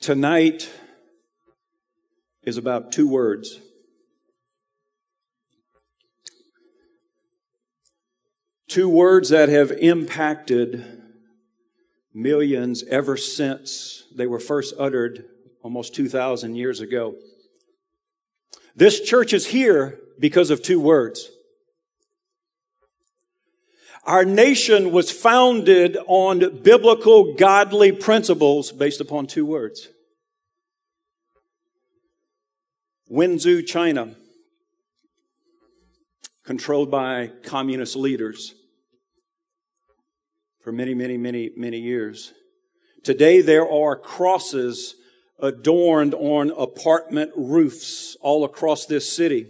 Tonight is about two words. Two words that have impacted millions ever since they were first uttered almost 2,000 years ago. This church is here because of two words. Our nation was founded on biblical godly principles based upon two words. Wenzhou, China, controlled by communist leaders for many, many, many, many years. Today there are crosses adorned on apartment roofs all across this city.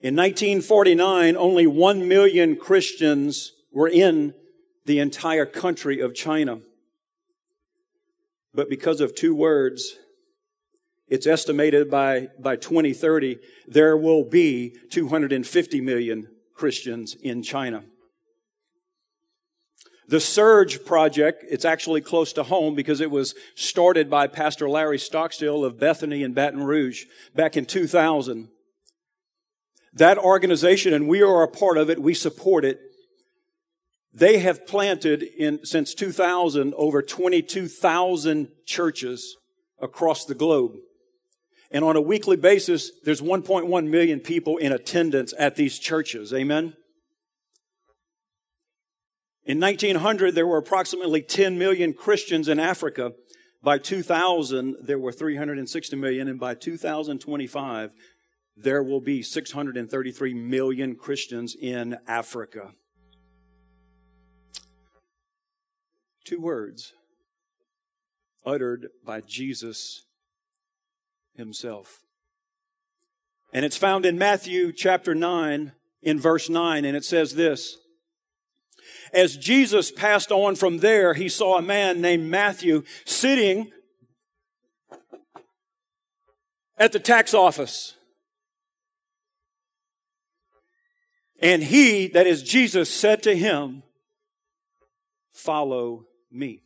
In 1949, only 1 million Christians were in the entire country of China. But because of two words, it's estimated by, by 2030, there will be 250 million Christians in China. The Surge Project, it's actually close to home because it was started by Pastor Larry Stockstill of Bethany in Baton Rouge back in 2000. That organization, and we are a part of it, we support it. They have planted in, since 2000, over 22,000 churches across the globe. And on a weekly basis, there's 1.1 million people in attendance at these churches. Amen? In 1900, there were approximately 10 million Christians in Africa. By 2000, there were 360 million, and by 2025, there will be 633 million Christians in Africa. Two words uttered by Jesus himself. And it's found in Matthew chapter 9 in verse 9 and it says this. As Jesus passed on from there, he saw a man named Matthew sitting at the tax office. And he, that is Jesus, said to him, Follow me.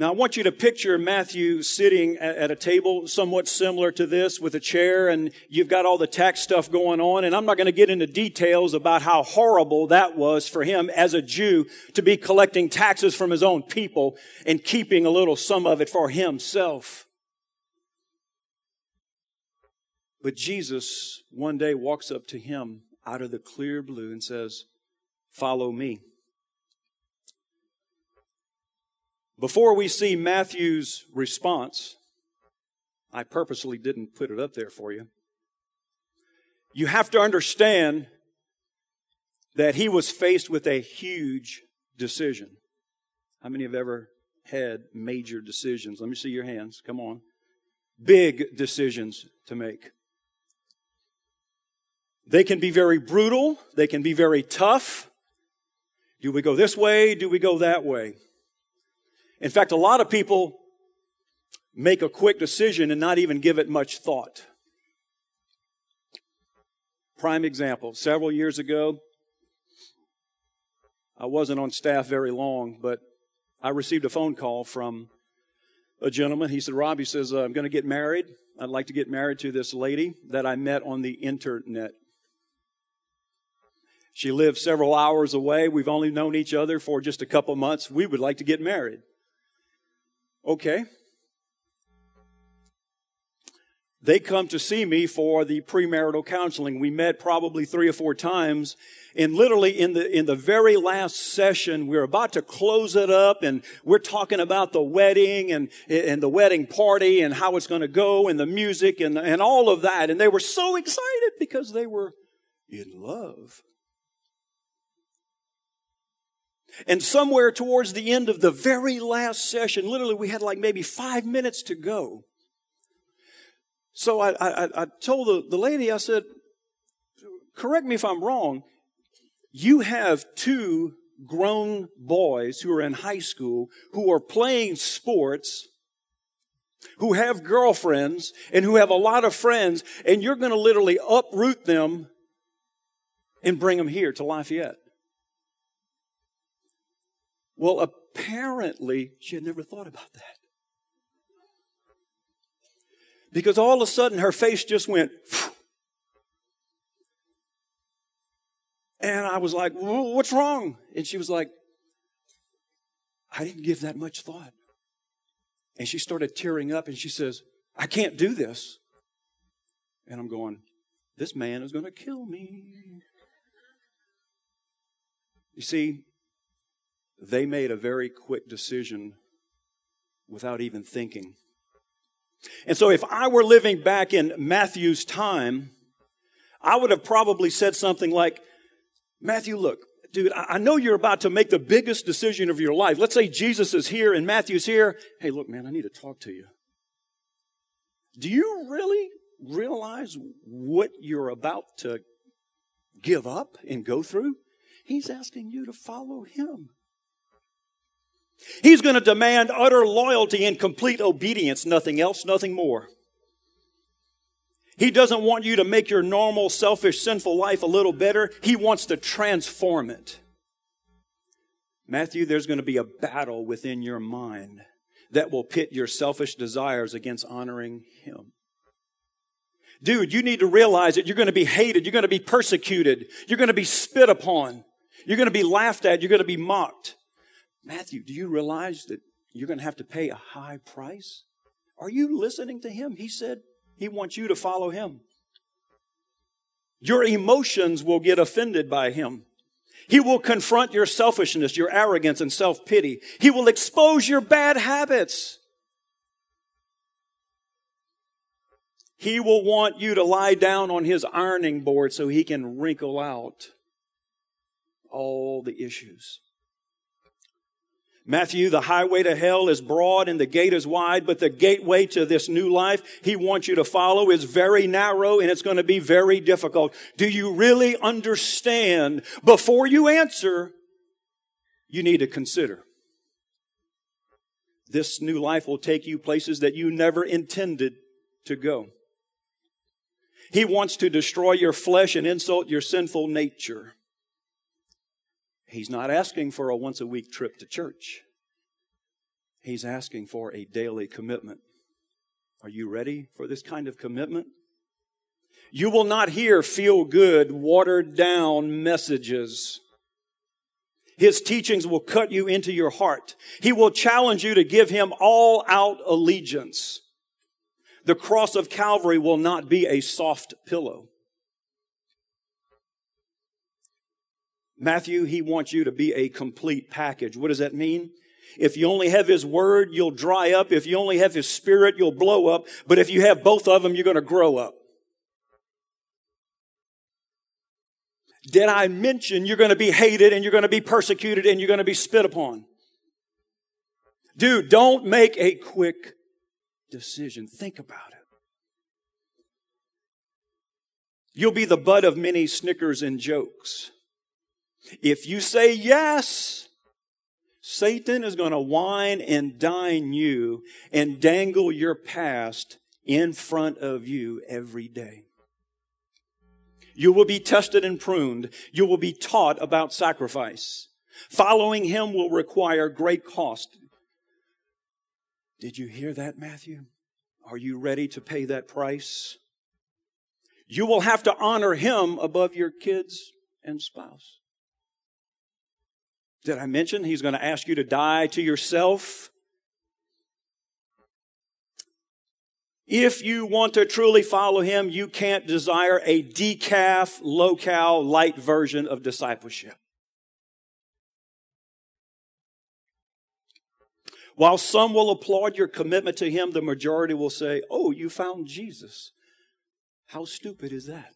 Now, I want you to picture Matthew sitting at a table somewhat similar to this with a chair, and you've got all the tax stuff going on. And I'm not going to get into details about how horrible that was for him as a Jew to be collecting taxes from his own people and keeping a little some of it for himself. But Jesus one day walks up to him out of the clear blue and says, Follow me. Before we see Matthew's response, I purposely didn't put it up there for you. You have to understand that he was faced with a huge decision. How many have ever had major decisions? Let me see your hands. Come on. Big decisions to make. They can be very brutal. They can be very tough. Do we go this way? Do we go that way? In fact, a lot of people make a quick decision and not even give it much thought. Prime example, several years ago, I wasn't on staff very long, but I received a phone call from a gentleman. He said, Rob, he says, uh, I'm going to get married. I'd like to get married to this lady that I met on the internet. She lives several hours away. We've only known each other for just a couple months. We would like to get married. Okay. They come to see me for the premarital counseling. We met probably three or four times. And literally in the, in the very last session, we're about to close it up and we're talking about the wedding and, and the wedding party and how it's going to go and the music and, and all of that. And they were so excited because they were in love. And somewhere towards the end of the very last session, literally we had like maybe five minutes to go. So I, I, I told the, the lady, I said, correct me if I'm wrong. You have two grown boys who are in high school who are playing sports, who have girlfriends, and who have a lot of friends, and you're going to literally uproot them and bring them here to Lafayette. Well, apparently, she had never thought about that. Because all of a sudden, her face just went, Phew. and I was like, What's wrong? And she was like, I didn't give that much thought. And she started tearing up and she says, I can't do this. And I'm going, This man is going to kill me. You see, they made a very quick decision without even thinking. And so if I were living back in Matthew's time, I would have probably said something like, Matthew, look, dude, I know you're about to make the biggest decision of your life. Let's say Jesus is here and Matthew's here. Hey, look, man, I need to talk to you. Do you really realize what you're about to give up and go through? He's asking you to follow him. He's going to demand utter loyalty and complete obedience, nothing else, nothing more. He doesn't want you to make your normal, selfish, sinful life a little better. He wants to transform it. Matthew, there's going to be a battle within your mind that will pit your selfish desires against honoring Him. Dude, you need to realize that you're going to be hated. You're going to be persecuted. You're going to be spit upon. You're going to be laughed at. You're going to be mocked. Matthew, do you realize that you're going to have to pay a high price? Are you listening to him? He said he wants you to follow him. Your emotions will get offended by him. He will confront your selfishness, your arrogance, and self pity. He will expose your bad habits. He will want you to lie down on his ironing board so he can wrinkle out all the issues. Matthew, the highway to hell is broad and the gate is wide, but the gateway to this new life he wants you to follow is very narrow and it's going to be very difficult. Do you really understand? Before you answer, you need to consider. This new life will take you places that you never intended to go. He wants to destroy your flesh and insult your sinful nature. He's not asking for a once a week trip to church. He's asking for a daily commitment. Are you ready for this kind of commitment? You will not hear feel good, watered down messages. His teachings will cut you into your heart. He will challenge you to give him all out allegiance. The cross of Calvary will not be a soft pillow. Matthew, he wants you to be a complete package. What does that mean? If you only have his word, you'll dry up. If you only have his spirit, you'll blow up. But if you have both of them, you're going to grow up. Did I mention you're going to be hated and you're going to be persecuted and you're going to be spit upon? Dude, don't make a quick decision. Think about it. You'll be the butt of many snickers and jokes. If you say yes, Satan is going to wine and dine you and dangle your past in front of you every day. You will be tested and pruned. You will be taught about sacrifice. Following him will require great cost. Did you hear that, Matthew? Are you ready to pay that price? You will have to honor him above your kids and spouse. Did I mention he's going to ask you to die to yourself? If you want to truly follow him, you can't desire a decaf, low cal, light version of discipleship. While some will applaud your commitment to him, the majority will say, Oh, you found Jesus. How stupid is that?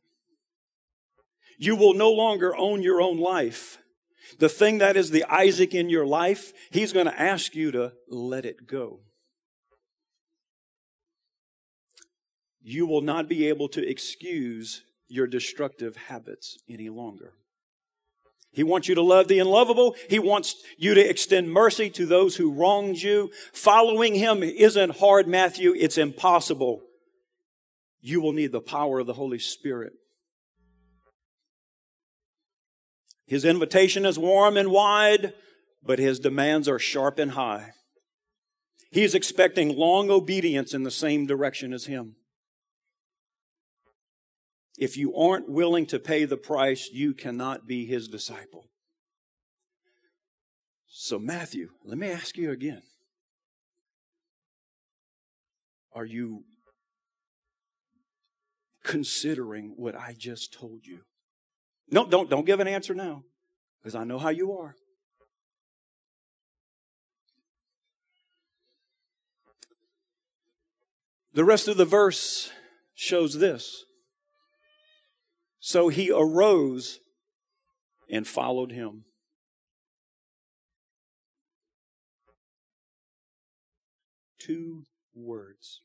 You will no longer own your own life. The thing that is the Isaac in your life, he's going to ask you to let it go. You will not be able to excuse your destructive habits any longer. He wants you to love the unlovable. He wants you to extend mercy to those who wronged you. Following him isn't hard, Matthew. It's impossible. You will need the power of the Holy Spirit. His invitation is warm and wide, but his demands are sharp and high. He is expecting long obedience in the same direction as him. If you aren't willing to pay the price, you cannot be his disciple. So, Matthew, let me ask you again. Are you considering what I just told you? No, don't, don't give an answer now, because I know how you are. The rest of the verse shows this. So he arose and followed him. Two words.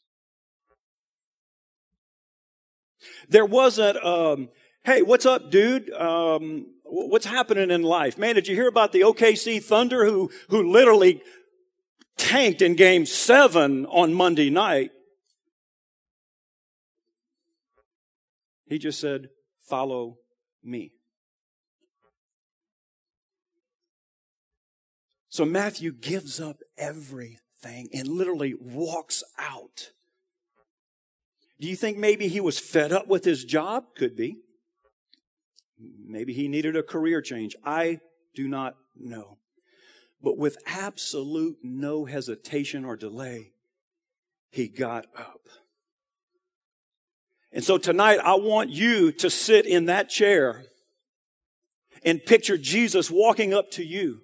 There wasn't, um, hey, what's up, dude? Um, what's happening in life? Man, did you hear about the OKC Thunder who, who literally tanked in game seven on Monday night? He just said, follow me. So Matthew gives up everything and literally walks out. Do you think maybe he was fed up with his job? Could be. Maybe he needed a career change. I do not know. But with absolute no hesitation or delay, he got up. And so tonight, I want you to sit in that chair and picture Jesus walking up to you.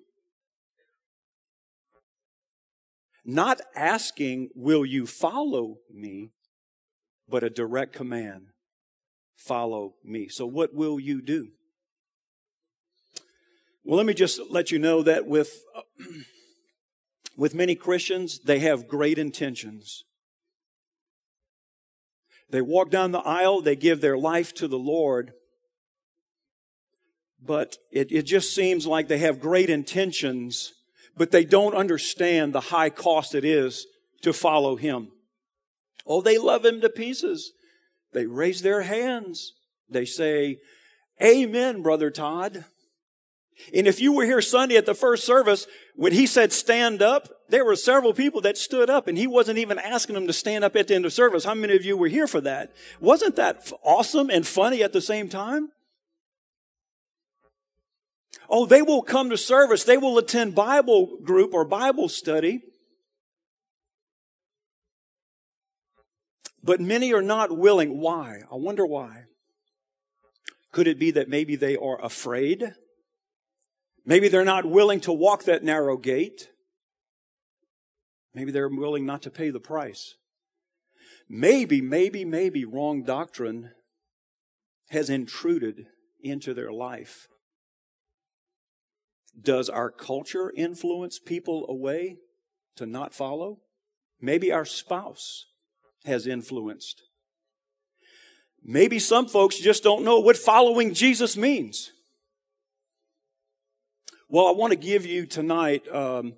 Not asking, Will you follow me? but a direct command follow me. So, what will you do? Well, let me just let you know that with, uh, with many Christians, they have great intentions. They walk down the aisle, they give their life to the Lord, but it, it just seems like they have great intentions, but they don't understand the high cost it is to follow Him. Oh, they love him to pieces. They raise their hands. They say, Amen, Brother Todd. And if you were here Sunday at the first service, when he said stand up, there were several people that stood up and he wasn't even asking them to stand up at the end of service. How many of you were here for that? Wasn't that awesome and funny at the same time? Oh, they will come to service. They will attend Bible group or Bible study. But many are not willing. Why? I wonder why. Could it be that maybe they are afraid? Maybe they're not willing to walk that narrow gate. Maybe they're willing not to pay the price. Maybe, maybe, maybe wrong doctrine has intruded into their life. Does our culture influence people away to not follow? Maybe our spouse has influenced. Maybe some folks just don't know what following Jesus means. Well, I want to give you tonight um,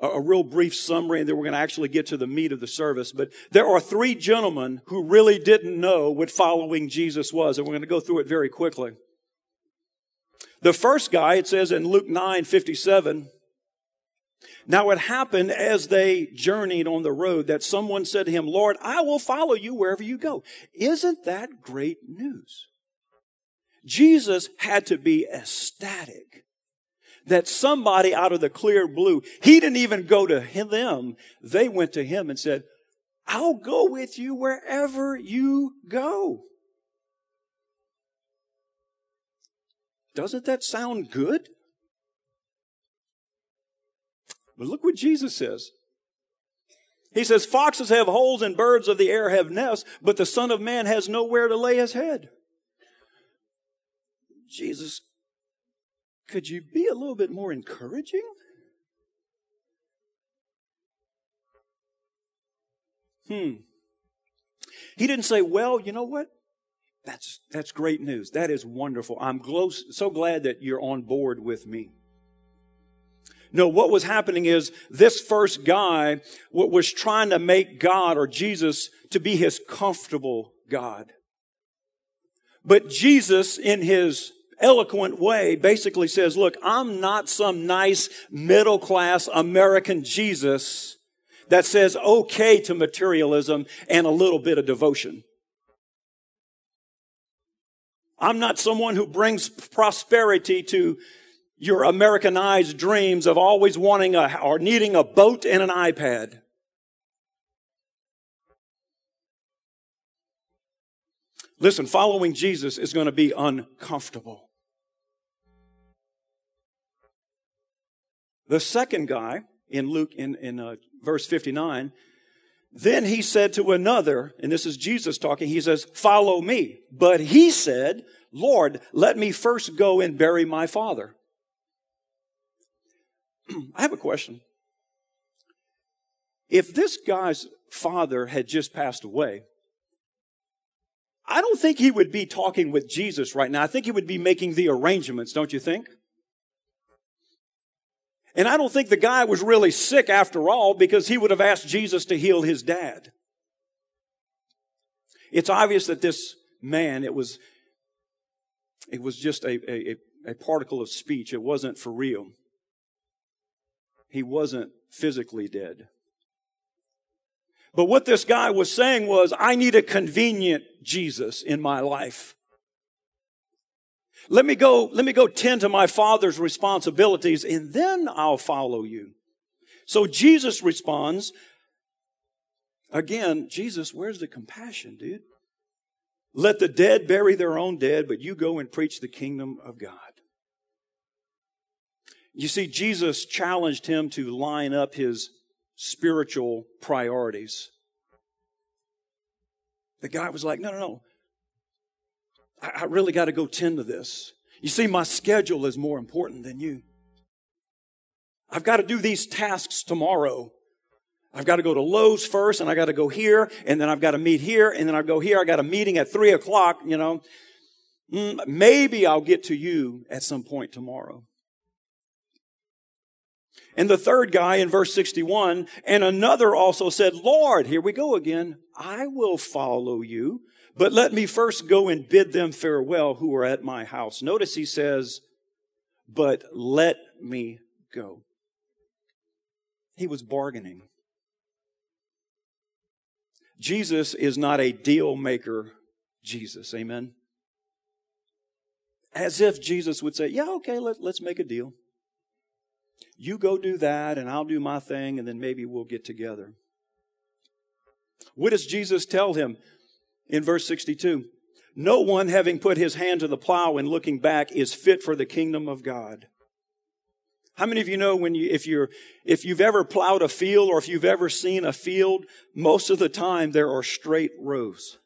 a, a real brief summary, and then we're going to actually get to the meat of the service. But there are three gentlemen who really didn't know what following Jesus was, and we're going to go through it very quickly. The first guy, it says in Luke 9 57, now it happened as they journeyed on the road that someone said to him, Lord, I will follow you wherever you go. Isn't that great news? Jesus had to be ecstatic that somebody out of the clear blue, he didn't even go to them. They went to him and said, I'll go with you wherever you go. Doesn't that sound good? But look what Jesus says. He says, Foxes have holes and birds of the air have nests, but the Son of Man has nowhere to lay his head. Jesus, could you be a little bit more encouraging? Hmm. He didn't say, well, you know what? That's, that's great news. That is wonderful. I'm so glad that you're on board with me. No, what was happening is this first guy was trying to make God or Jesus to be his comfortable God. But Jesus, in his eloquent way basically says, look, I'm not some nice middle class American Jesus that says okay to materialism and a little bit of devotion. I'm not someone who brings prosperity to your Americanized dreams of always wanting a, or needing a boat and an iPad. Listen, following Jesus is going to be uncomfortable. The second guy in Luke, in, in uh, verse 59, then he said to another, and this is Jesus talking, he says, Follow me. But he said, Lord, let me first go and bury my father. I have a question. If this guy's father had just passed away, I don't think he would be talking with Jesus right now. I think he would be making the arrangements, don't you think? And I don't think the guy was really sick after all because he would have asked Jesus to heal his dad. It's obvious that this man, it was, it was just a, a, a particle of speech. It wasn't for real. He wasn't physically dead. But what this guy was saying was, I need a convenient Jesus in my life. Let me go, let me go tend to my father's responsibilities and then I'll follow you. So Jesus responds, again, Jesus, where's the compassion, dude? Let the dead bury their own dead, but you go and preach the kingdom of God. You see, Jesus challenged him to line up his spiritual priorities. The guy was like, no, no, no. I, I really got to go tend to this. You see, my schedule is more important than you. I've got to do these tasks tomorrow. I've got to go to Lowe's first, and I got to go here, and then I've got to meet here, and then I go here. I got a meeting at three o'clock. You know, mm, maybe I'll get to you at some point tomorrow. And the third guy in verse 61, and another also said, Lord, here we go again, I will follow you, but let me first go and bid them farewell who are at my house. Notice he says, but let me go. He was bargaining. Jesus is not a deal maker Jesus. Amen. As if Jesus would say, yeah, okay, let, let's make a deal. You go do that, and I'll do my thing, and then maybe we'll get together. What does Jesus tell him in verse 62? No one having put his hand to the plow and looking back is fit for the kingdom of God. How many of you know when you, if you're, if you've ever plowed a field or if you've ever seen a field, most of the time there are straight rows.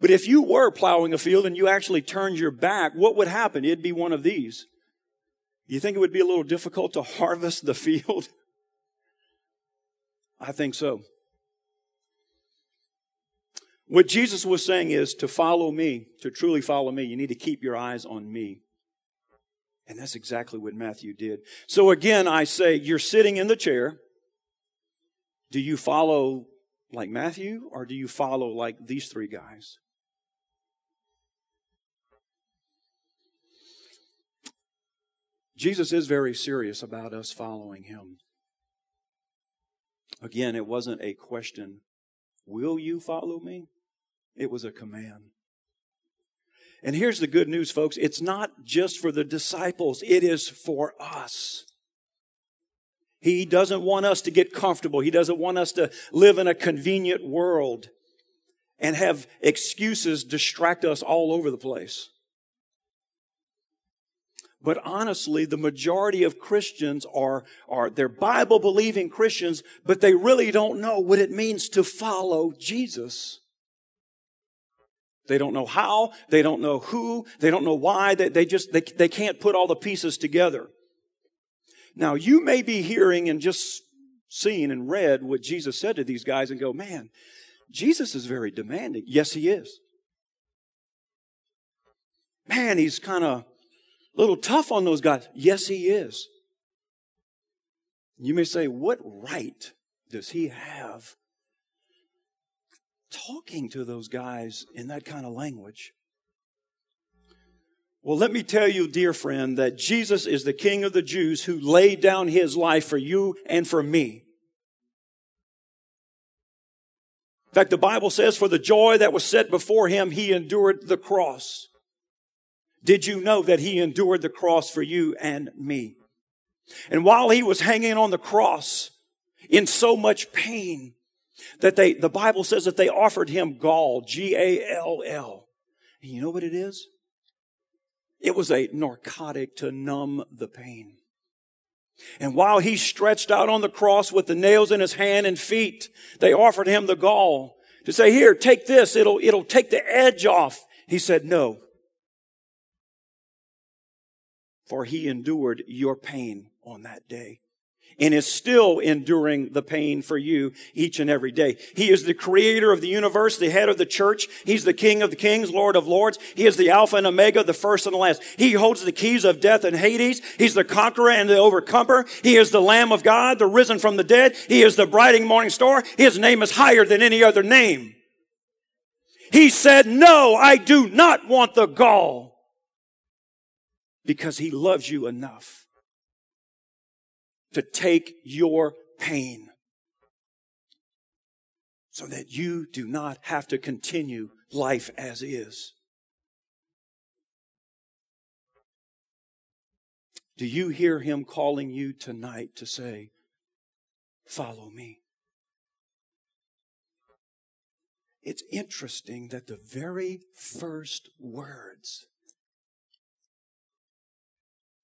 But if you were plowing a field and you actually turned your back, what would happen? It'd be one of these. You think it would be a little difficult to harvest the field? I think so. What Jesus was saying is to follow me, to truly follow me, you need to keep your eyes on me. And that's exactly what Matthew did. So again, I say, you're sitting in the chair. Do you follow like Matthew or do you follow like these three guys? Jesus is very serious about us following him. Again, it wasn't a question, will you follow me? It was a command. And here's the good news, folks. It's not just for the disciples. It is for us. He doesn't want us to get comfortable. He doesn't want us to live in a convenient world and have excuses distract us all over the place. But honestly, the majority of Christians are, are, they're Bible believing Christians, but they really don't know what it means to follow Jesus. They don't know how, they don't know who, they don't know why, they, they just, they, they can't put all the pieces together. Now, you may be hearing and just seeing and read what Jesus said to these guys and go, man, Jesus is very demanding. Yes, he is. Man, he's kind of little tough on those guys. Yes, he is. You may say, what right does he have talking to those guys in that kind of language? Well, let me tell you, dear friend, that Jesus is the King of the Jews who laid down his life for you and for me. In fact, the Bible says, for the joy that was set before him, he endured the cross. Did you know that he endured the cross for you and me? And while he was hanging on the cross in so much pain that they, the Bible says that they offered him gall, G-A-L-L. And you know what it is? It was a narcotic to numb the pain. And while he stretched out on the cross with the nails in his hand and feet, they offered him the gall to say, here, take this. It'll, it'll take the edge off. He said, no. For he endured your pain on that day and is still enduring the pain for you each and every day. He is the creator of the universe, the head of the church. He's the king of the kings, lord of lords. He is the alpha and omega, the first and the last. He holds the keys of death and Hades. He's the conqueror and the overcomer. He is the lamb of God, the risen from the dead. He is the brighting morning star. His name is higher than any other name. He said, no, I do not want the gall because he loves you enough to take your pain so that you do not have to continue life as is. Do you hear him calling you tonight to say, Follow me? It's interesting that the very first words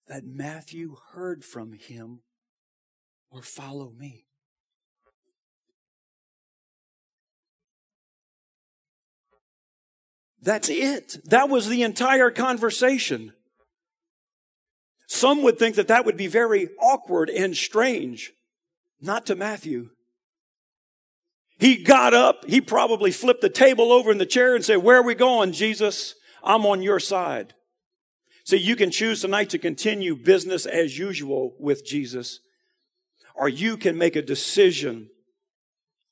that Matthew heard from him or follow me. That's it. That was the entire conversation. Some would think that that would be very awkward and strange. Not to Matthew. He got up. He probably flipped the table over in the chair and said, where are we going, Jesus? I'm on your side. See, you can choose tonight to continue business as usual with Jesus or you can make a decision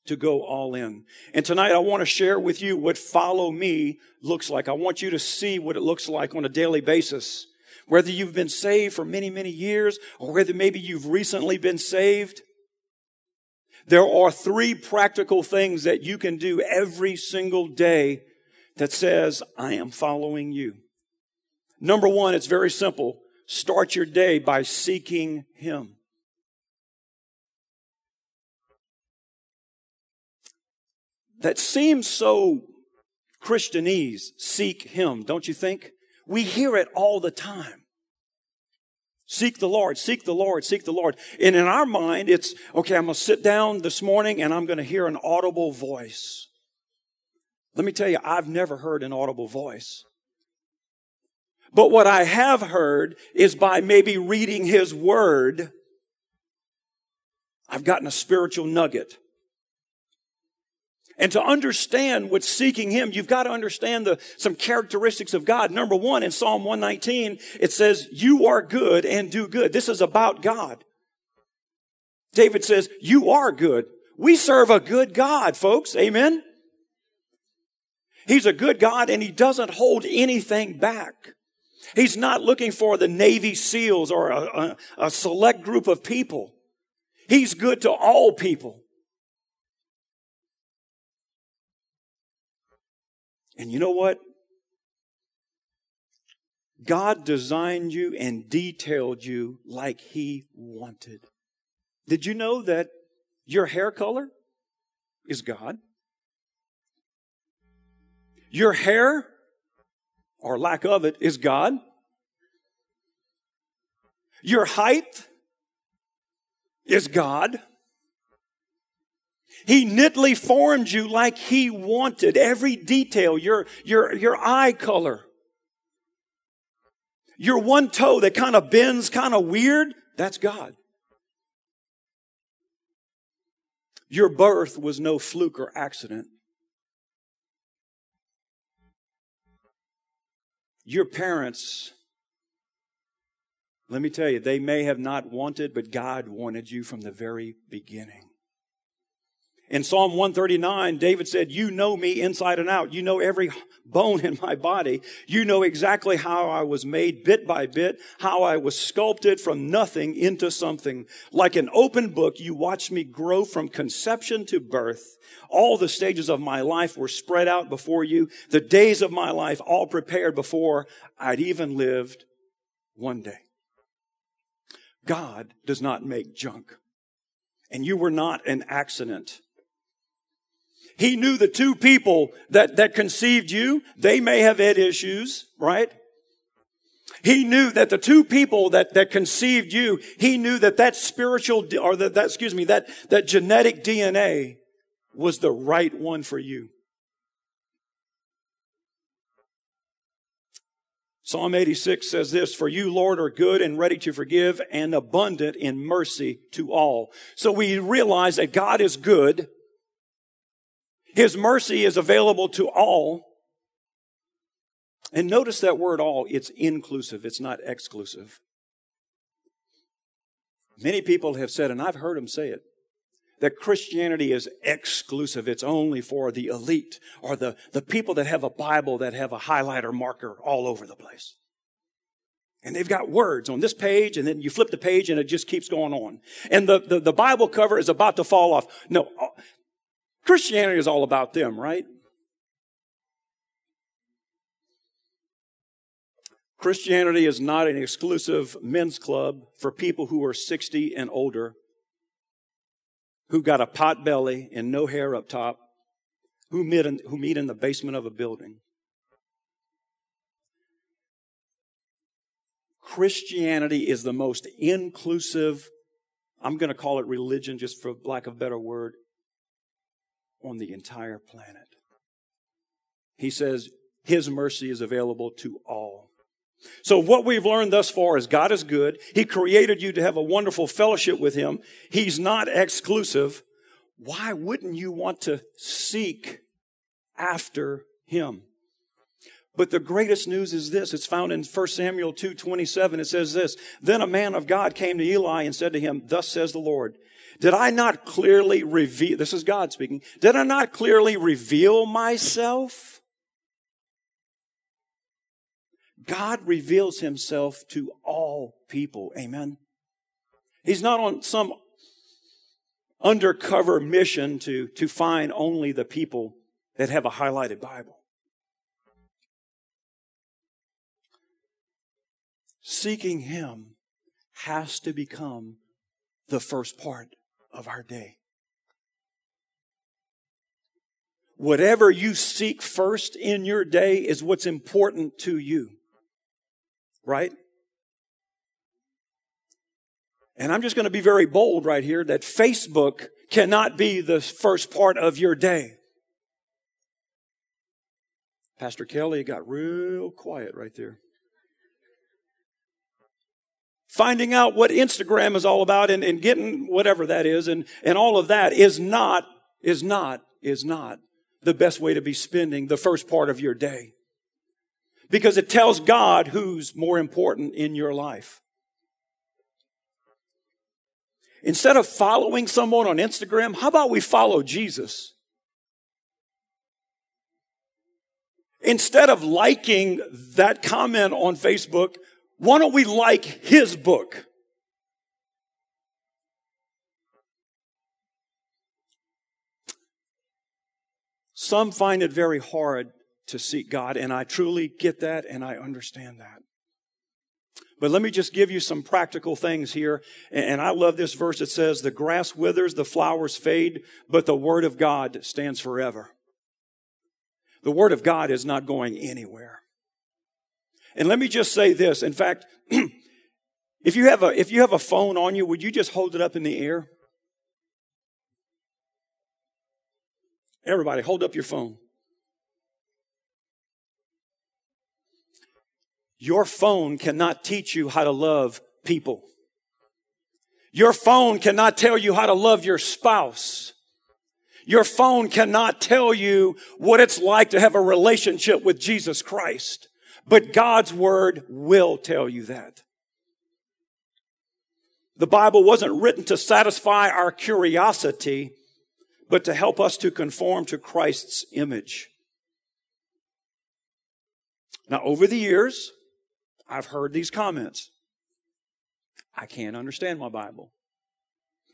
to go all in. And tonight I want to share with you what follow me looks like. I want you to see what it looks like on a daily basis. Whether you've been saved for many, many years or whether maybe you've recently been saved. There are three practical things that you can do every single day that says, I am following you. Number one, it's very simple. Start your day by seeking Him. that seems so Christianese, seek Him, don't you think? We hear it all the time. Seek the Lord, seek the Lord, seek the Lord. And in our mind, it's, okay, I'm going to sit down this morning and I'm going to hear an audible voice. Let me tell you, I've never heard an audible voice. But what I have heard is by maybe reading His Word, I've gotten a spiritual nugget. And to understand what's seeking Him, you've got to understand the, some characteristics of God. Number one, in Psalm 119, it says, you are good and do good. This is about God. David says, you are good. We serve a good God, folks. Amen. He's a good God and He doesn't hold anything back. He's not looking for the Navy SEALs or a, a, a select group of people. He's good to all people. And you know what? God designed you and detailed you like He wanted. Did you know that your hair color is God? Your hair, or lack of it, is God. Your height is God. He knitly formed you like he wanted. Every detail, your, your, your eye color, your one toe that kind of bends kind of weird, that's God. Your birth was no fluke or accident. Your parents, let me tell you, they may have not wanted, but God wanted you from the very beginning. In Psalm 139, David said, You know me inside and out. You know every bone in my body. You know exactly how I was made bit by bit, how I was sculpted from nothing into something. Like an open book, you watched me grow from conception to birth. All the stages of my life were spread out before you. The days of my life all prepared before I'd even lived one day. God does not make junk. And you were not an accident. He knew the two people that, that conceived you, they may have had issues, right? He knew that the two people that, that conceived you, he knew that that spiritual, or that, that, excuse me, that, that genetic DNA was the right one for you. Psalm 86 says this, for you, Lord, are good and ready to forgive and abundant in mercy to all. So we realize that God is good his mercy is available to all. And notice that word all, it's inclusive, it's not exclusive. Many people have said, and I've heard them say it, that Christianity is exclusive. It's only for the elite or the, the people that have a Bible that have a highlighter marker all over the place. And they've got words on this page, and then you flip the page and it just keeps going on. And the, the, the Bible cover is about to fall off. No, Christianity is all about them, right? Christianity is not an exclusive men's club for people who are 60 and older, who've got a pot belly and no hair up top, who meet in, who meet in the basement of a building. Christianity is the most inclusive, I'm going to call it religion just for lack of a better word, on the entire planet. He says his mercy is available to all. So what we've learned thus far is God is good. He created you to have a wonderful fellowship with him. He's not exclusive. Why wouldn't you want to seek after him? But the greatest news is this. It's found in 1 Samuel 2, 27. It says this. Then a man of God came to Eli and said to him, Thus says the Lord, did I not clearly reveal, this is God speaking, did I not clearly reveal myself? God reveals himself to all people. Amen. He's not on some undercover mission to, to find only the people that have a highlighted Bible. Seeking Him has to become the first part of our day. Whatever you seek first in your day is what's important to you. Right? And I'm just going to be very bold right here that Facebook cannot be the first part of your day. Pastor Kelly got real quiet right there finding out what Instagram is all about and, and getting whatever that is and, and all of that is not, is not, is not the best way to be spending the first part of your day. Because it tells God who's more important in your life. Instead of following someone on Instagram, how about we follow Jesus? Instead of liking that comment on Facebook, why don't we like his book? Some find it very hard to seek God, and I truly get that and I understand that. But let me just give you some practical things here. And I love this verse. It says, the grass withers, the flowers fade, but the word of God stands forever. The word of God is not going anywhere. And let me just say this. In fact, if you have a, if you have a phone on you, would you just hold it up in the air? Everybody, hold up your phone. Your phone cannot teach you how to love people. Your phone cannot tell you how to love your spouse. Your phone cannot tell you what it's like to have a relationship with Jesus Christ. But God's word will tell you that. The Bible wasn't written to satisfy our curiosity, but to help us to conform to Christ's image. Now, over the years, I've heard these comments. I can't understand my Bible.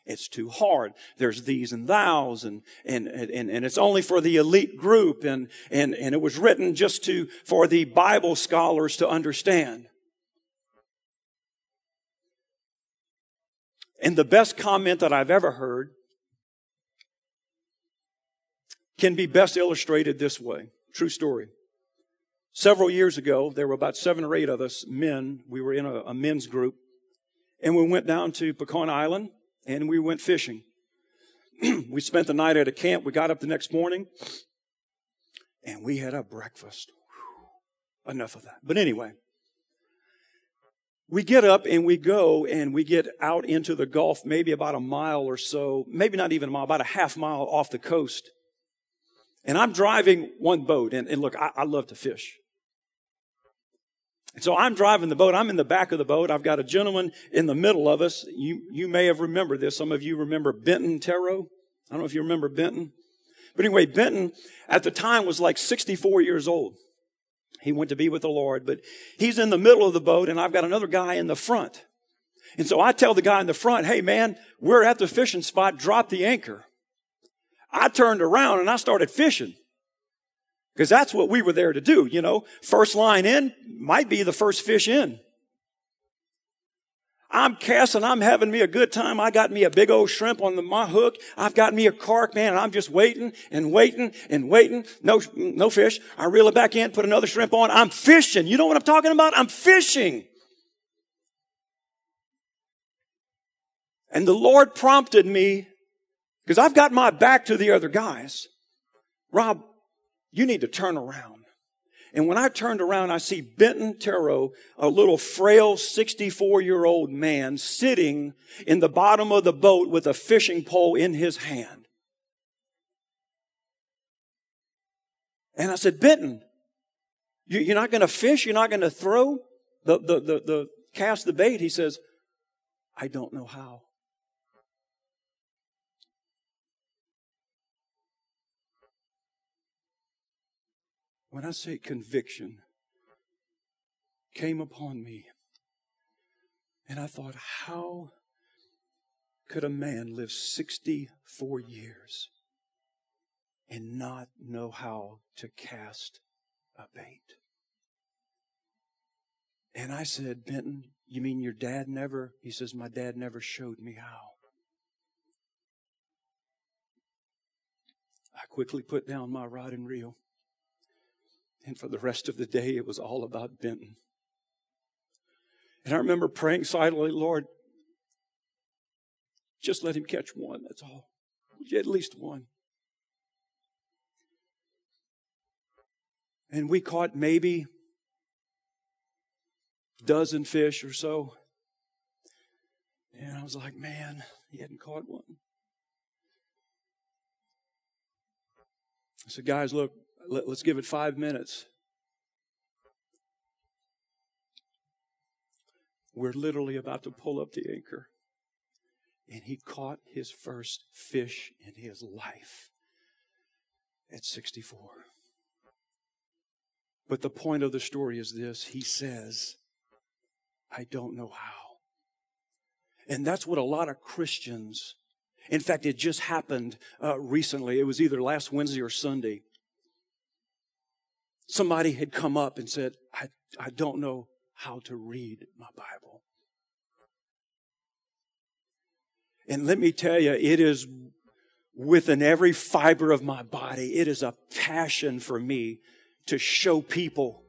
It's too hard. There's these and thous and, and, and, and it's only for the elite group and, and, and it was written just to, for the Bible scholars to understand. And the best comment that I've ever heard can be best illustrated this way. True story. Several years ago, there were about seven or eight of us men. We were in a, a men's group and we went down to Pecan Island and we went fishing. we spent the night at a camp. We got up the next morning and we had a breakfast. Whew. Enough of that. But anyway, we get up and we go and we get out into the Gulf, maybe about a mile or so, maybe not even a mile, about a half mile off the coast. And I'm driving one boat. And, and look, I, I love to fish. And so I'm driving the boat. I'm in the back of the boat. I've got a gentleman in the middle of us. You, you may have remembered this. Some of you remember Benton Terrell. I don't know if you remember Benton. But anyway, Benton at the time was like 64 years old. He went to be with the Lord, but he's in the middle of the boat and I've got another guy in the front. And so I tell the guy in the front, hey man, we're at the fishing spot, drop the anchor. I turned around and I started fishing. Because that's what we were there to do, you know. First line in might be the first fish in. I'm casting, I'm having me a good time. I got me a big old shrimp on the, my hook. I've got me a carp, man, and I'm just waiting and waiting and waiting. No, no fish. I reel it back in, put another shrimp on. I'm fishing. You know what I'm talking about? I'm fishing. And the Lord prompted me, because I've got my back to the other guys. Rob, you need to turn around. And when I turned around, I see Benton Terrell, a little frail 64 year old man sitting in the bottom of the boat with a fishing pole in his hand. And I said, Benton, you're not going to fish? You're not going to throw the, the, the, the cast the bait? He says, I don't know how. When I say conviction, came upon me. And I thought, how could a man live 64 years and not know how to cast a bait? And I said, Benton, you mean your dad never? He says, My dad never showed me how. I quickly put down my rod and reel. And for the rest of the day, it was all about Benton. And I remember praying silently, Lord, just let him catch one, that's all. At least one. And we caught maybe a dozen fish or so. And I was like, man, he hadn't caught one. I said, guys, look, let, us give it five minutes. We're literally about to pull up the anchor. And he caught his first fish in his life at 64. But the point of the story is this he says, I don't know how. And that's what a lot of Christians, in fact, it just happened uh, recently. It was either last Wednesday or Sunday somebody had come up and said, I, I don't know how to read my Bible. And let me tell you, it is within every fiber of my body, it is a passion for me to show people.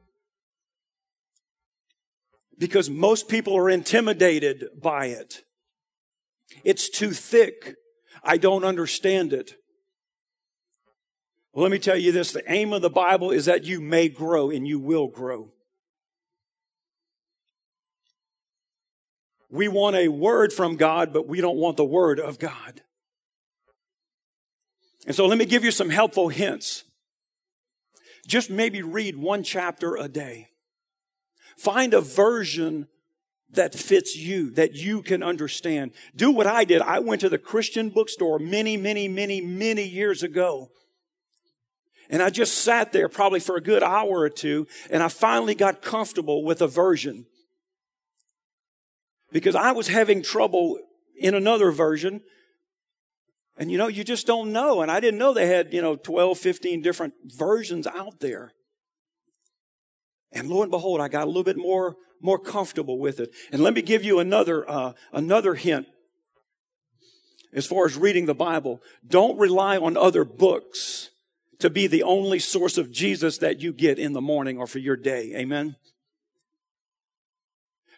Because most people are intimidated by it. It's too thick. I don't understand it. Well, let me tell you this the aim of the Bible is that you may grow and you will grow. We want a word from God, but we don't want the word of God. And so let me give you some helpful hints. Just maybe read one chapter a day. Find a version that fits you, that you can understand. Do what I did. I went to the Christian bookstore many, many, many, many years ago. And I just sat there probably for a good hour or two, and I finally got comfortable with a version. Because I was having trouble in another version. And you know, you just don't know. And I didn't know they had, you know, 12, 15 different versions out there. And lo and behold, I got a little bit more, more comfortable with it. And let me give you another, uh, another hint as far as reading the Bible. Don't rely on other books to be the only source of Jesus that you get in the morning or for your day. Amen.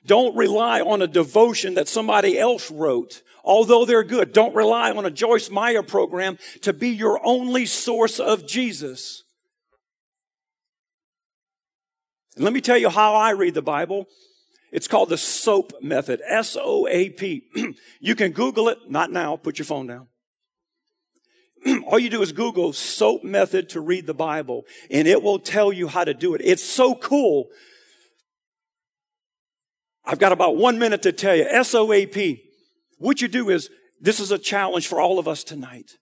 Don't rely on a devotion that somebody else wrote. Although they're good, don't rely on a Joyce Meyer program to be your only source of Jesus. And let me tell you how I read the Bible. It's called the SOAP method. S-O-A-P. you can Google it. Not now. Put your phone down. All you do is Google SOAP method to read the Bible and it will tell you how to do it. It's so cool. I've got about one minute to tell you. S-O-A-P. What you do is, this is a challenge for all of us tonight.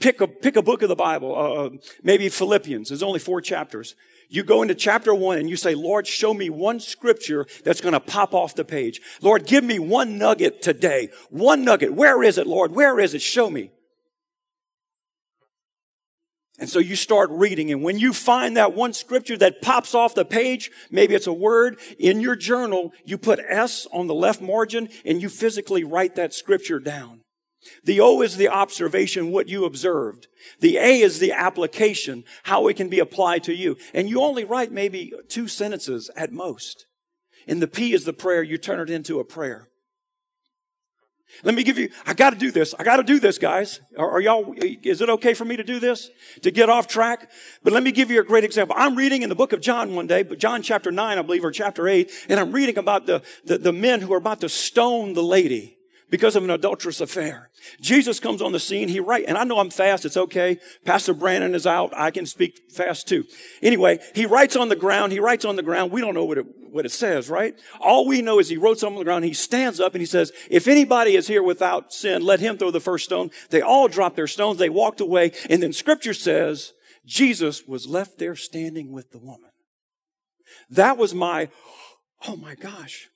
Pick a, pick a book of the Bible, uh, uh maybe Philippians. There's only four chapters. You go into chapter one and you say, Lord, show me one scripture that's going to pop off the page. Lord, give me one nugget today. One nugget. Where is it, Lord? Where is it? Show me. And so you start reading, and when you find that one scripture that pops off the page, maybe it's a word in your journal, you put S on the left margin and you physically write that scripture down. The O is the observation, what you observed. The A is the application, how it can be applied to you. And you only write maybe two sentences at most. And the P is the prayer, you turn it into a prayer. Let me give you, I gotta do this. I gotta do this, guys. Are, are, y'all, is it okay for me to do this? To get off track? But let me give you a great example. I'm reading in the book of John one day, but John chapter 9, I believe, or chapter 8, and I'm reading about the, the, the men who are about to stone the lady because of an adulterous affair. Jesus comes on the scene. He writes, and I know I'm fast. It's okay. Pastor Brandon is out. I can speak fast too. Anyway, he writes on the ground. He writes on the ground. We don't know what it, what it says, right? All we know is he wrote something on the ground. He stands up and he says, if anybody is here without sin, let him throw the first stone. They all dropped their stones. They walked away. And then scripture says Jesus was left there standing with the woman. That was my, oh my gosh.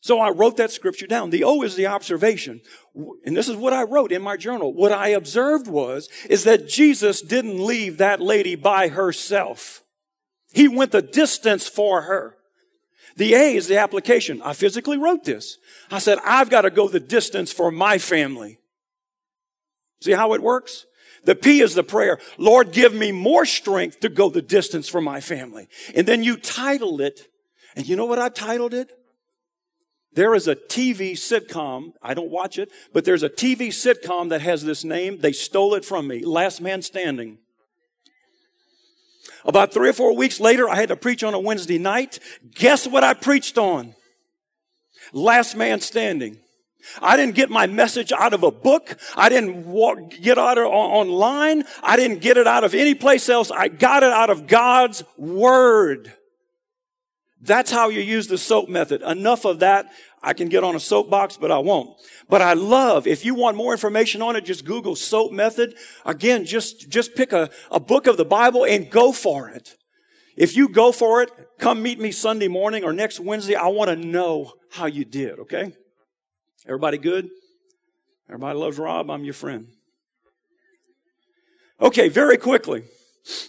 So I wrote that scripture down. The O is the observation. And this is what I wrote in my journal. What I observed was, is that Jesus didn't leave that lady by herself. He went the distance for her. The A is the application. I physically wrote this. I said, I've got to go the distance for my family. See how it works? The P is the prayer. Lord, give me more strength to go the distance for my family. And then you title it, and you know what I titled it? There is a TV sitcom. I don't watch it, but there's a TV sitcom that has this name. They stole it from me. Last Man Standing. About three or four weeks later, I had to preach on a Wednesday night. Guess what I preached on? Last Man Standing. I didn't get my message out of a book. I didn't walk, get out of online. I didn't get it out of any place else. I got it out of God's Word. That's how you use the soap method. Enough of that. I can get on a soapbox, but I won't. But I love, if you want more information on it, just Google soap method. Again, just, just pick a, a book of the Bible and go for it. If you go for it, come meet me Sunday morning or next Wednesday. I want to know how you did, okay? Everybody good? Everybody loves Rob. I'm your friend. Okay, very quickly.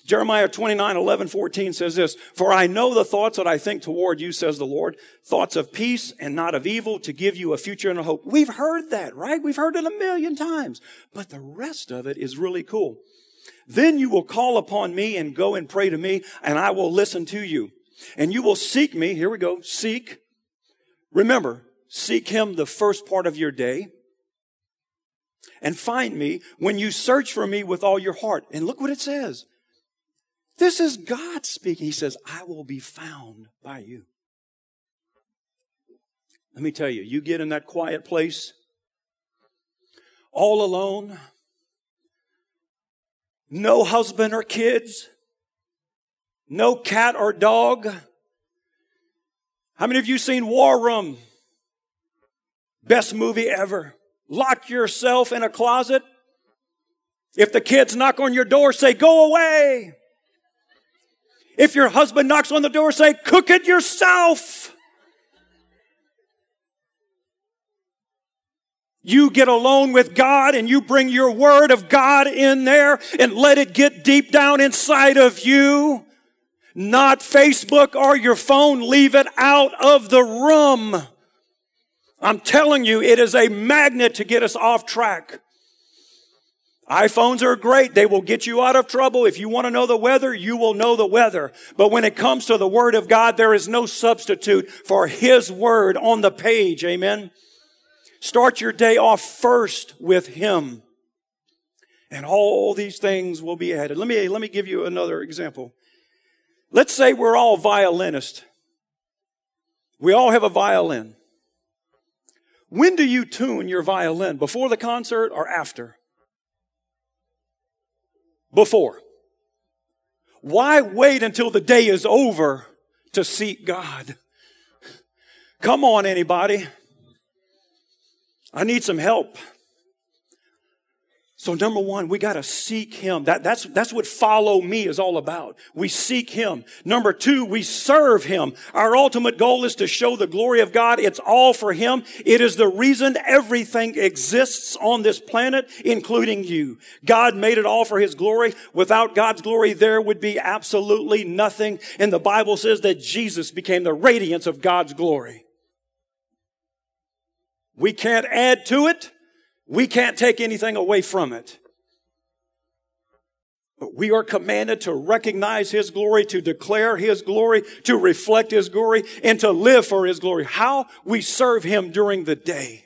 Jeremiah 29, 11, 14 says this, For I know the thoughts that I think toward you, says the Lord, thoughts of peace and not of evil to give you a future and a hope. We've heard that, right? We've heard it a million times. But the rest of it is really cool. Then you will call upon me and go and pray to me, and I will listen to you. And you will seek me. Here we go. Seek. Remember, seek him the first part of your day and find me when you search for me with all your heart. And look what it says. This is God speaking. He says, I will be found by you. Let me tell you, you get in that quiet place, all alone, no husband or kids, no cat or dog. How many of you seen War Room? Best movie ever. Lock yourself in a closet. If the kids knock on your door, say, go away. If your husband knocks on the door, say, cook it yourself. You get alone with God and you bring your word of God in there and let it get deep down inside of you. Not Facebook or your phone. Leave it out of the room. I'm telling you, it is a magnet to get us off track. iPhones are great. They will get you out of trouble. If you want to know the weather, you will know the weather. But when it comes to the Word of God, there is no substitute for His Word on the page. Amen. Start your day off first with Him. And all these things will be added. Let me, let me give you another example. Let's say we're all violinists. We all have a violin. When do you tune your violin? Before the concert or after? Before. Why wait until the day is over to seek God? Come on, anybody. I need some help. So number one, we got to seek Him. That, that's, that's what follow me is all about. We seek Him. Number two, we serve Him. Our ultimate goal is to show the glory of God. It's all for Him. It is the reason everything exists on this planet, including you. God made it all for His glory. Without God's glory, there would be absolutely nothing. And the Bible says that Jesus became the radiance of God's glory. We can't add to it. We can't take anything away from it. But we are commanded to recognize His glory, to declare His glory, to reflect His glory, and to live for His glory. How we serve Him during the day.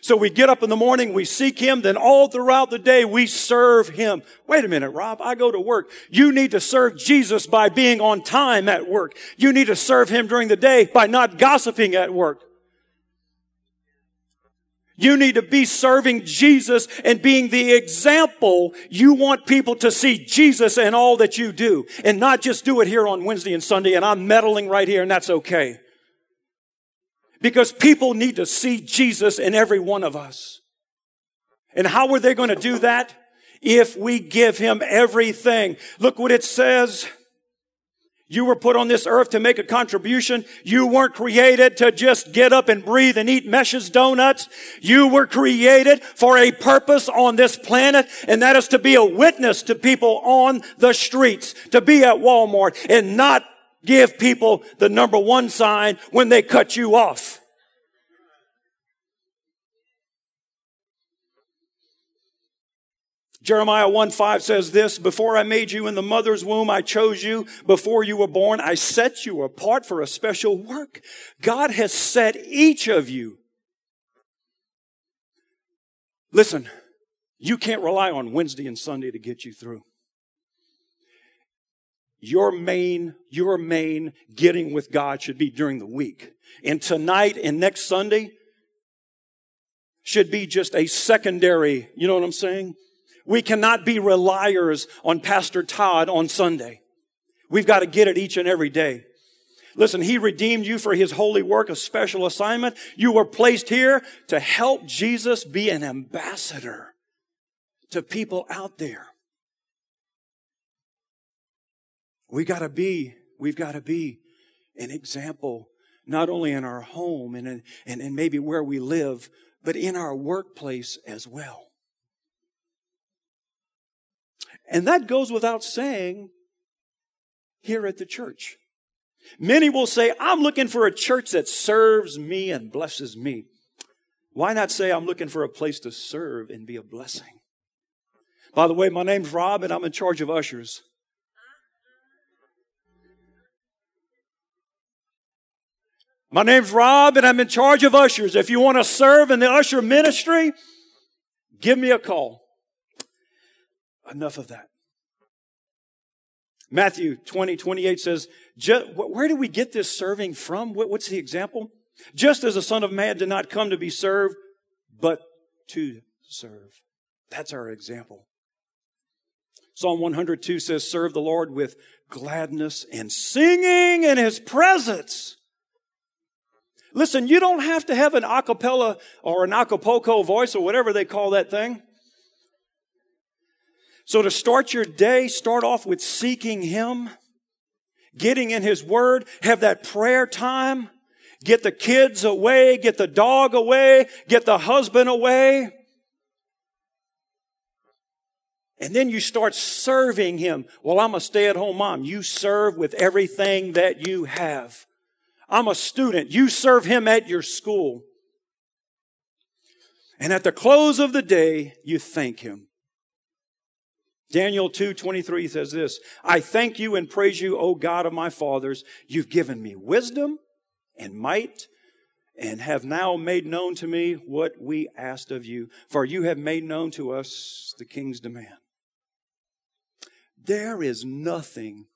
So we get up in the morning, we seek Him, then all throughout the day we serve Him. Wait a minute, Rob, I go to work. You need to serve Jesus by being on time at work. You need to serve Him during the day by not gossiping at work. You need to be serving Jesus and being the example. You want people to see Jesus in all that you do and not just do it here on Wednesday and Sunday and I'm meddling right here and that's okay. Because people need to see Jesus in every one of us. And how are they going to do that? If we give him everything. Look what it says. You were put on this earth to make a contribution. You weren't created to just get up and breathe and eat Meche's donuts. You were created for a purpose on this planet, and that is to be a witness to people on the streets, to be at Walmart and not give people the number one sign when they cut you off. Jeremiah 1 5 says this, before I made you in the mother's womb, I chose you. Before you were born, I set you apart for a special work. God has set each of you. Listen, you can't rely on Wednesday and Sunday to get you through. Your main, your main getting with God should be during the week. And tonight and next Sunday should be just a secondary, you know what I'm saying? We cannot be reliers on Pastor Todd on Sunday. We've got to get it each and every day. Listen, He redeemed you for His holy work, a special assignment. You were placed here to help Jesus be an ambassador to people out there. We gotta be, we've gotta be an example, not only in our home and, in, and, and maybe where we live, but in our workplace as well. And that goes without saying here at the church. Many will say, I'm looking for a church that serves me and blesses me. Why not say, I'm looking for a place to serve and be a blessing? By the way, my name's Rob and I'm in charge of ushers. My name's Rob and I'm in charge of ushers. If you want to serve in the usher ministry, give me a call. Enough of that. Matthew 20, 28 says, where do we get this serving from? What's the example? Just as the Son of Man did not come to be served, but to serve. That's our example. Psalm 102 says, serve the Lord with gladness and singing in his presence. Listen, you don't have to have an acapella or an acapulco voice or whatever they call that thing. So to start your day, start off with seeking Him, getting in His Word, have that prayer time, get the kids away, get the dog away, get the husband away. And then you start serving Him. Well, I'm a stay at home mom. You serve with everything that you have. I'm a student. You serve Him at your school. And at the close of the day, you thank Him. Daniel 2 23 says this I thank you and praise you, O God of my fathers. You've given me wisdom and might and have now made known to me what we asked of you, for you have made known to us the king's demand. There is nothing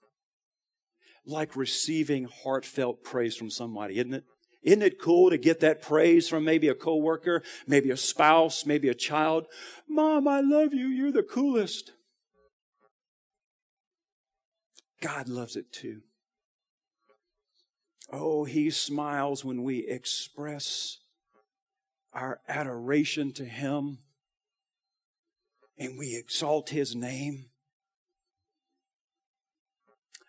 like receiving heartfelt praise from somebody, isn't it? Isn't it cool to get that praise from maybe a coworker, maybe a spouse, maybe a child? Mom, I love you. You're the coolest. God loves it too. Oh, He smiles when we express our adoration to Him and we exalt His name.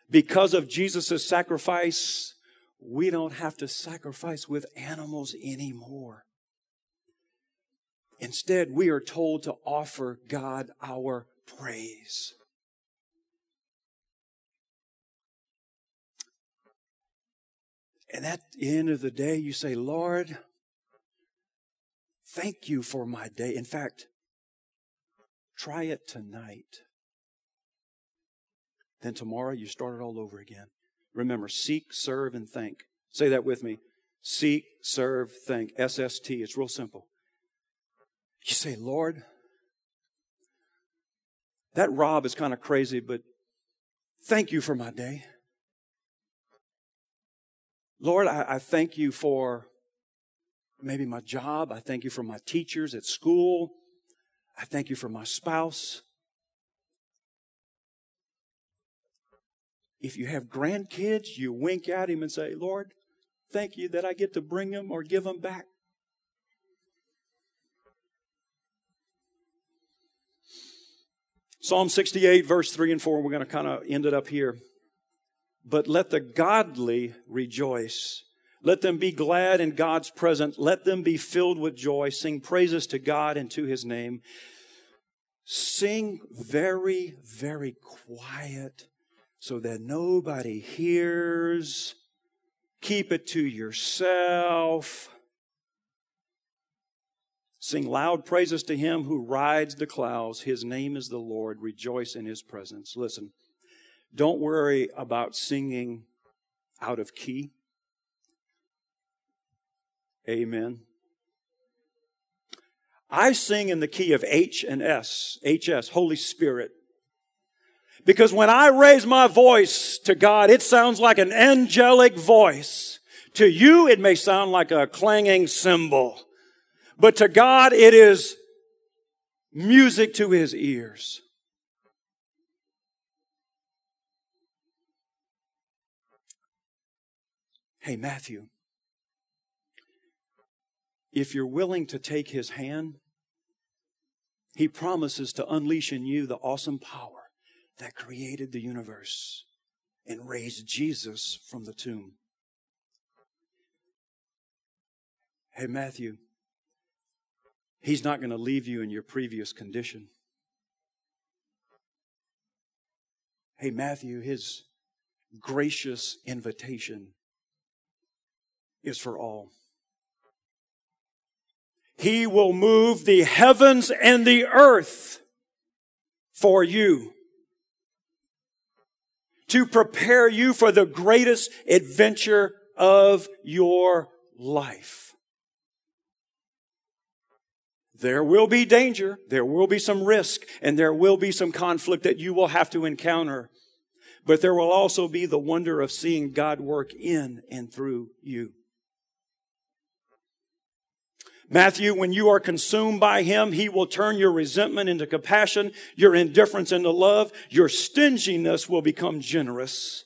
Because of Jesus' sacrifice, we don't have to sacrifice with animals anymore. Instead, we are told to offer God our praise. And at the end of the day, you say, Lord, thank you for my day. In fact, try it tonight. Then tomorrow you start it all over again. Remember, seek, serve, and thank. Say that with me. Seek, serve, thank. SST. It's real simple. You say, Lord, that Rob is kind of crazy, but thank you for my day. Lord, I, I thank you for maybe my job. I thank you for my teachers at school. I thank you for my spouse. If you have grandkids, you wink at him and say, Lord, thank you that I get to bring them or give them back. Psalm 68, verse 3 and 4, we're going to kind of end it up here. But let the godly rejoice. Let them be glad in God's presence. Let them be filled with joy. Sing praises to God and to his name. Sing very, very quiet so that nobody hears. Keep it to yourself. Sing loud praises to him who rides the clouds. His name is the Lord. Rejoice in his presence. Listen. Don't worry about singing out of key. Amen. I sing in the key of H and S, HS, Holy Spirit. Because when I raise my voice to God, it sounds like an angelic voice. To you, it may sound like a clanging cymbal. But to God, it is music to his ears. Hey, Matthew, if you're willing to take his hand, he promises to unleash in you the awesome power that created the universe and raised Jesus from the tomb. Hey, Matthew, he's not going to leave you in your previous condition. Hey, Matthew, his gracious invitation is for all. He will move the heavens and the earth for you to prepare you for the greatest adventure of your life. There will be danger, there will be some risk, and there will be some conflict that you will have to encounter. But there will also be the wonder of seeing God work in and through you. Matthew, when you are consumed by him, he will turn your resentment into compassion, your indifference into love, your stinginess will become generous.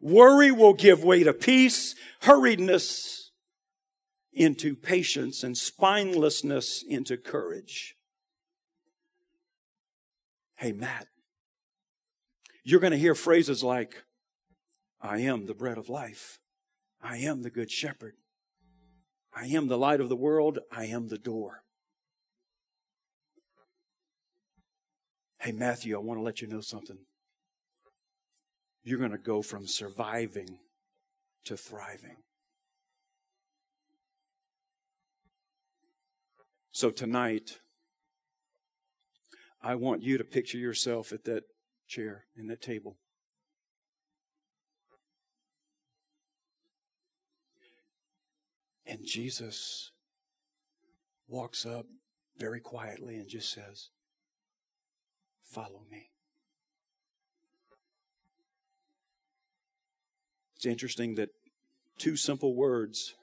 Worry will give way to peace, hurriedness into patience and spinelessness into courage. Hey, Matt, you're going to hear phrases like, I am the bread of life. I am the good shepherd. I am the light of the world. I am the door. Hey, Matthew, I want to let you know something. You're going to go from surviving to thriving. So tonight, I want you to picture yourself at that chair, in that table. And Jesus walks up very quietly and just says, Follow me. It's interesting that two simple words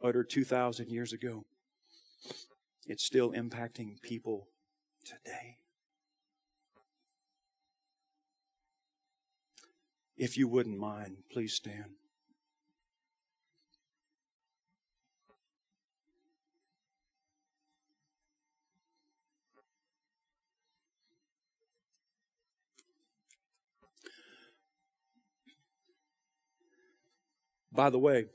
uttered 2,000 years ago, it's still impacting people today. If you wouldn't mind, please stand. By the way,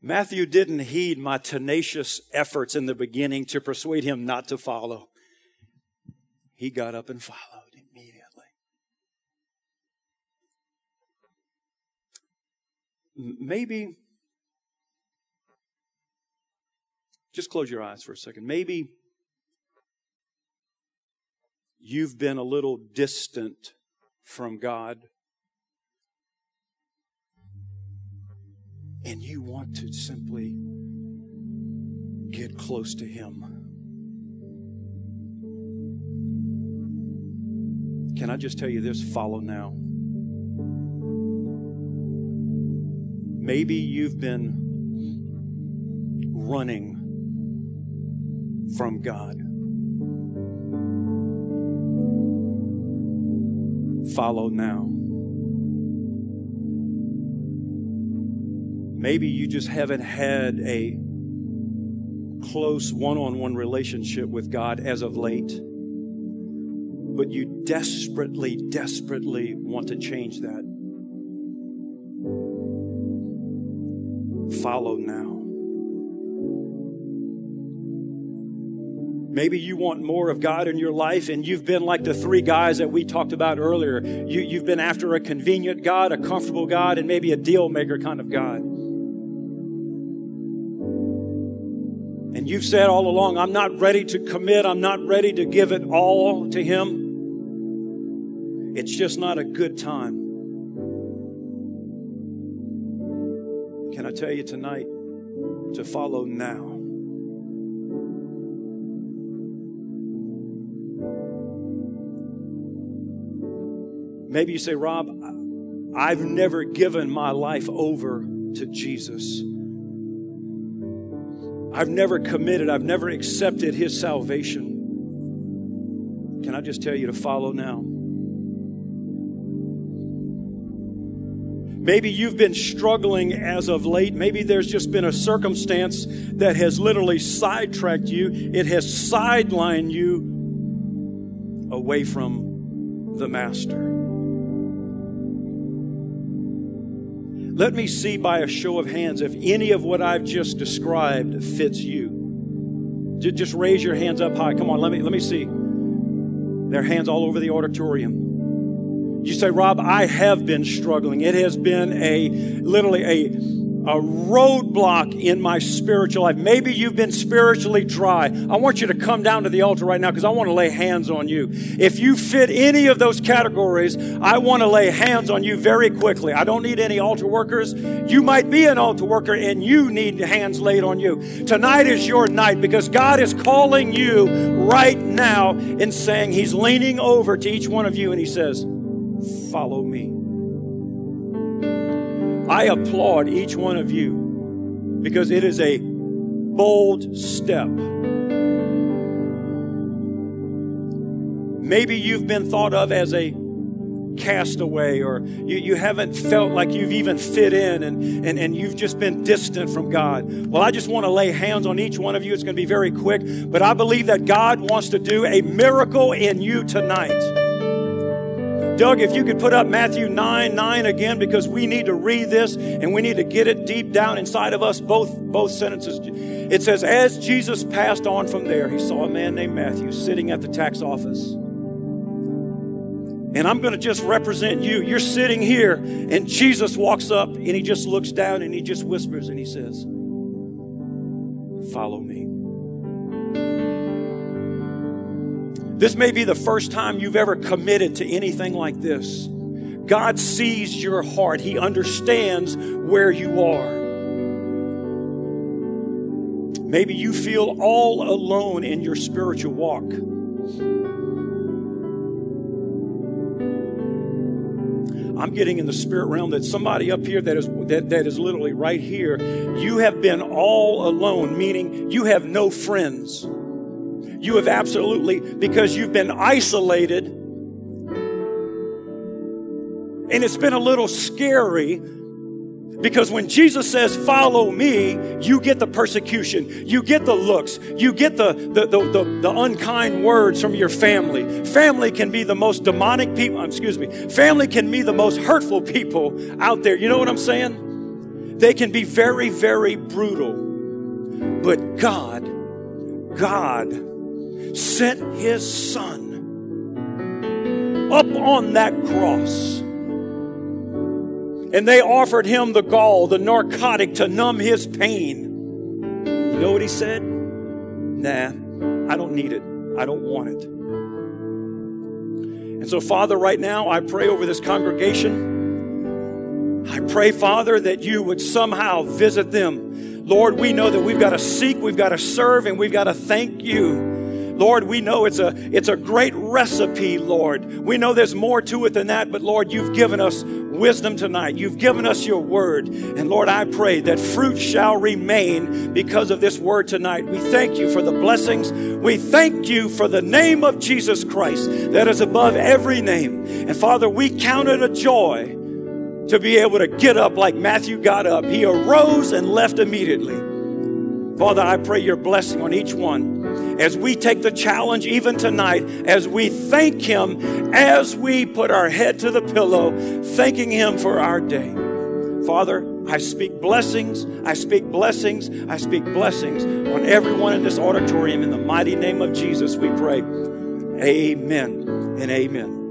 Matthew didn't heed my tenacious efforts in the beginning to persuade him not to follow. He got up and followed immediately. Maybe, just close your eyes for a second. Maybe you've been a little distant from God and you want to simply get close to Him. Can I just tell you this? Follow now. Maybe you've been running from God. Follow now. Maybe you just haven't had a close one on one relationship with God as of late, but you desperately, desperately want to change that. Follow now. Maybe you want more of God in your life, and you've been like the three guys that we talked about earlier. You, you've been after a convenient God, a comfortable God, and maybe a deal maker kind of God. You've said all along, I'm not ready to commit, I'm not ready to give it all to Him. It's just not a good time. Can I tell you tonight to follow now? Maybe you say, Rob, I've never given my life over to Jesus. I've never committed, I've never accepted His salvation. Can I just tell you to follow now? Maybe you've been struggling as of late. Maybe there's just been a circumstance that has literally sidetracked you. It has sidelined you away from the Master. Let me see by a show of hands if any of what I've just described fits you. Just raise your hands up high. Come on, let me let me see. There are hands all over the auditorium. You say, Rob, I have been struggling. It has been a literally a a roadblock in my spiritual life. Maybe you've been spiritually dry. I want you to come down to the altar right now because I want to lay hands on you. If you fit any of those categories, I want to lay hands on you very quickly. I don't need any altar workers. You might be an altar worker and you need hands laid on you. Tonight is your night because God is calling you right now and saying He's leaning over to each one of you and He says, Follow me. I applaud each one of you because it is a bold step. Maybe you've been thought of as a castaway or you, you haven't felt like you've even fit in and, and, and you've just been distant from God. Well, I just want to lay hands on each one of you. It's going to be very quick, but I believe that God wants to do a miracle in you tonight. Doug, if you could put up Matthew 9 9 again, because we need to read this and we need to get it deep down inside of us, both, both sentences. It says, As Jesus passed on from there, he saw a man named Matthew sitting at the tax office. And I'm going to just represent you. You're sitting here, and Jesus walks up and he just looks down and he just whispers and he says, Follow me. This may be the first time you've ever committed to anything like this. God sees your heart, He understands where you are. Maybe you feel all alone in your spiritual walk. I'm getting in the spirit realm that somebody up here that is that, that is literally right here, you have been all alone, meaning you have no friends. You have absolutely because you've been isolated. And it's been a little scary because when Jesus says, Follow me, you get the persecution, you get the looks, you get the, the, the, the, the unkind words from your family. Family can be the most demonic people, um, excuse me, family can be the most hurtful people out there. You know what I'm saying? They can be very, very brutal. But God, God sent His Son up on that cross and they offered him the gall, the narcotic to numb his pain. You know what he said? Nah, I don't need it. I don't want it. And so, Father, right now, I pray over this congregation. I pray, Father, that you would somehow visit them. Lord, we know that we've got to seek, we've got to serve, and we've got to thank you Lord, we know it's a, it's a great recipe, Lord. We know there's more to it than that, but Lord, you've given us wisdom tonight. You've given us your word. And Lord, I pray that fruit shall remain because of this word tonight. We thank you for the blessings. We thank you for the name of Jesus Christ that is above every name. And Father, we count it a joy to be able to get up like Matthew got up. He arose and left immediately. Father, I pray your blessing on each one as we take the challenge even tonight, as we thank Him, as we put our head to the pillow, thanking Him for our day. Father, I speak blessings, I speak blessings, I speak blessings on everyone in this auditorium. In the mighty name of Jesus, we pray. Amen and amen.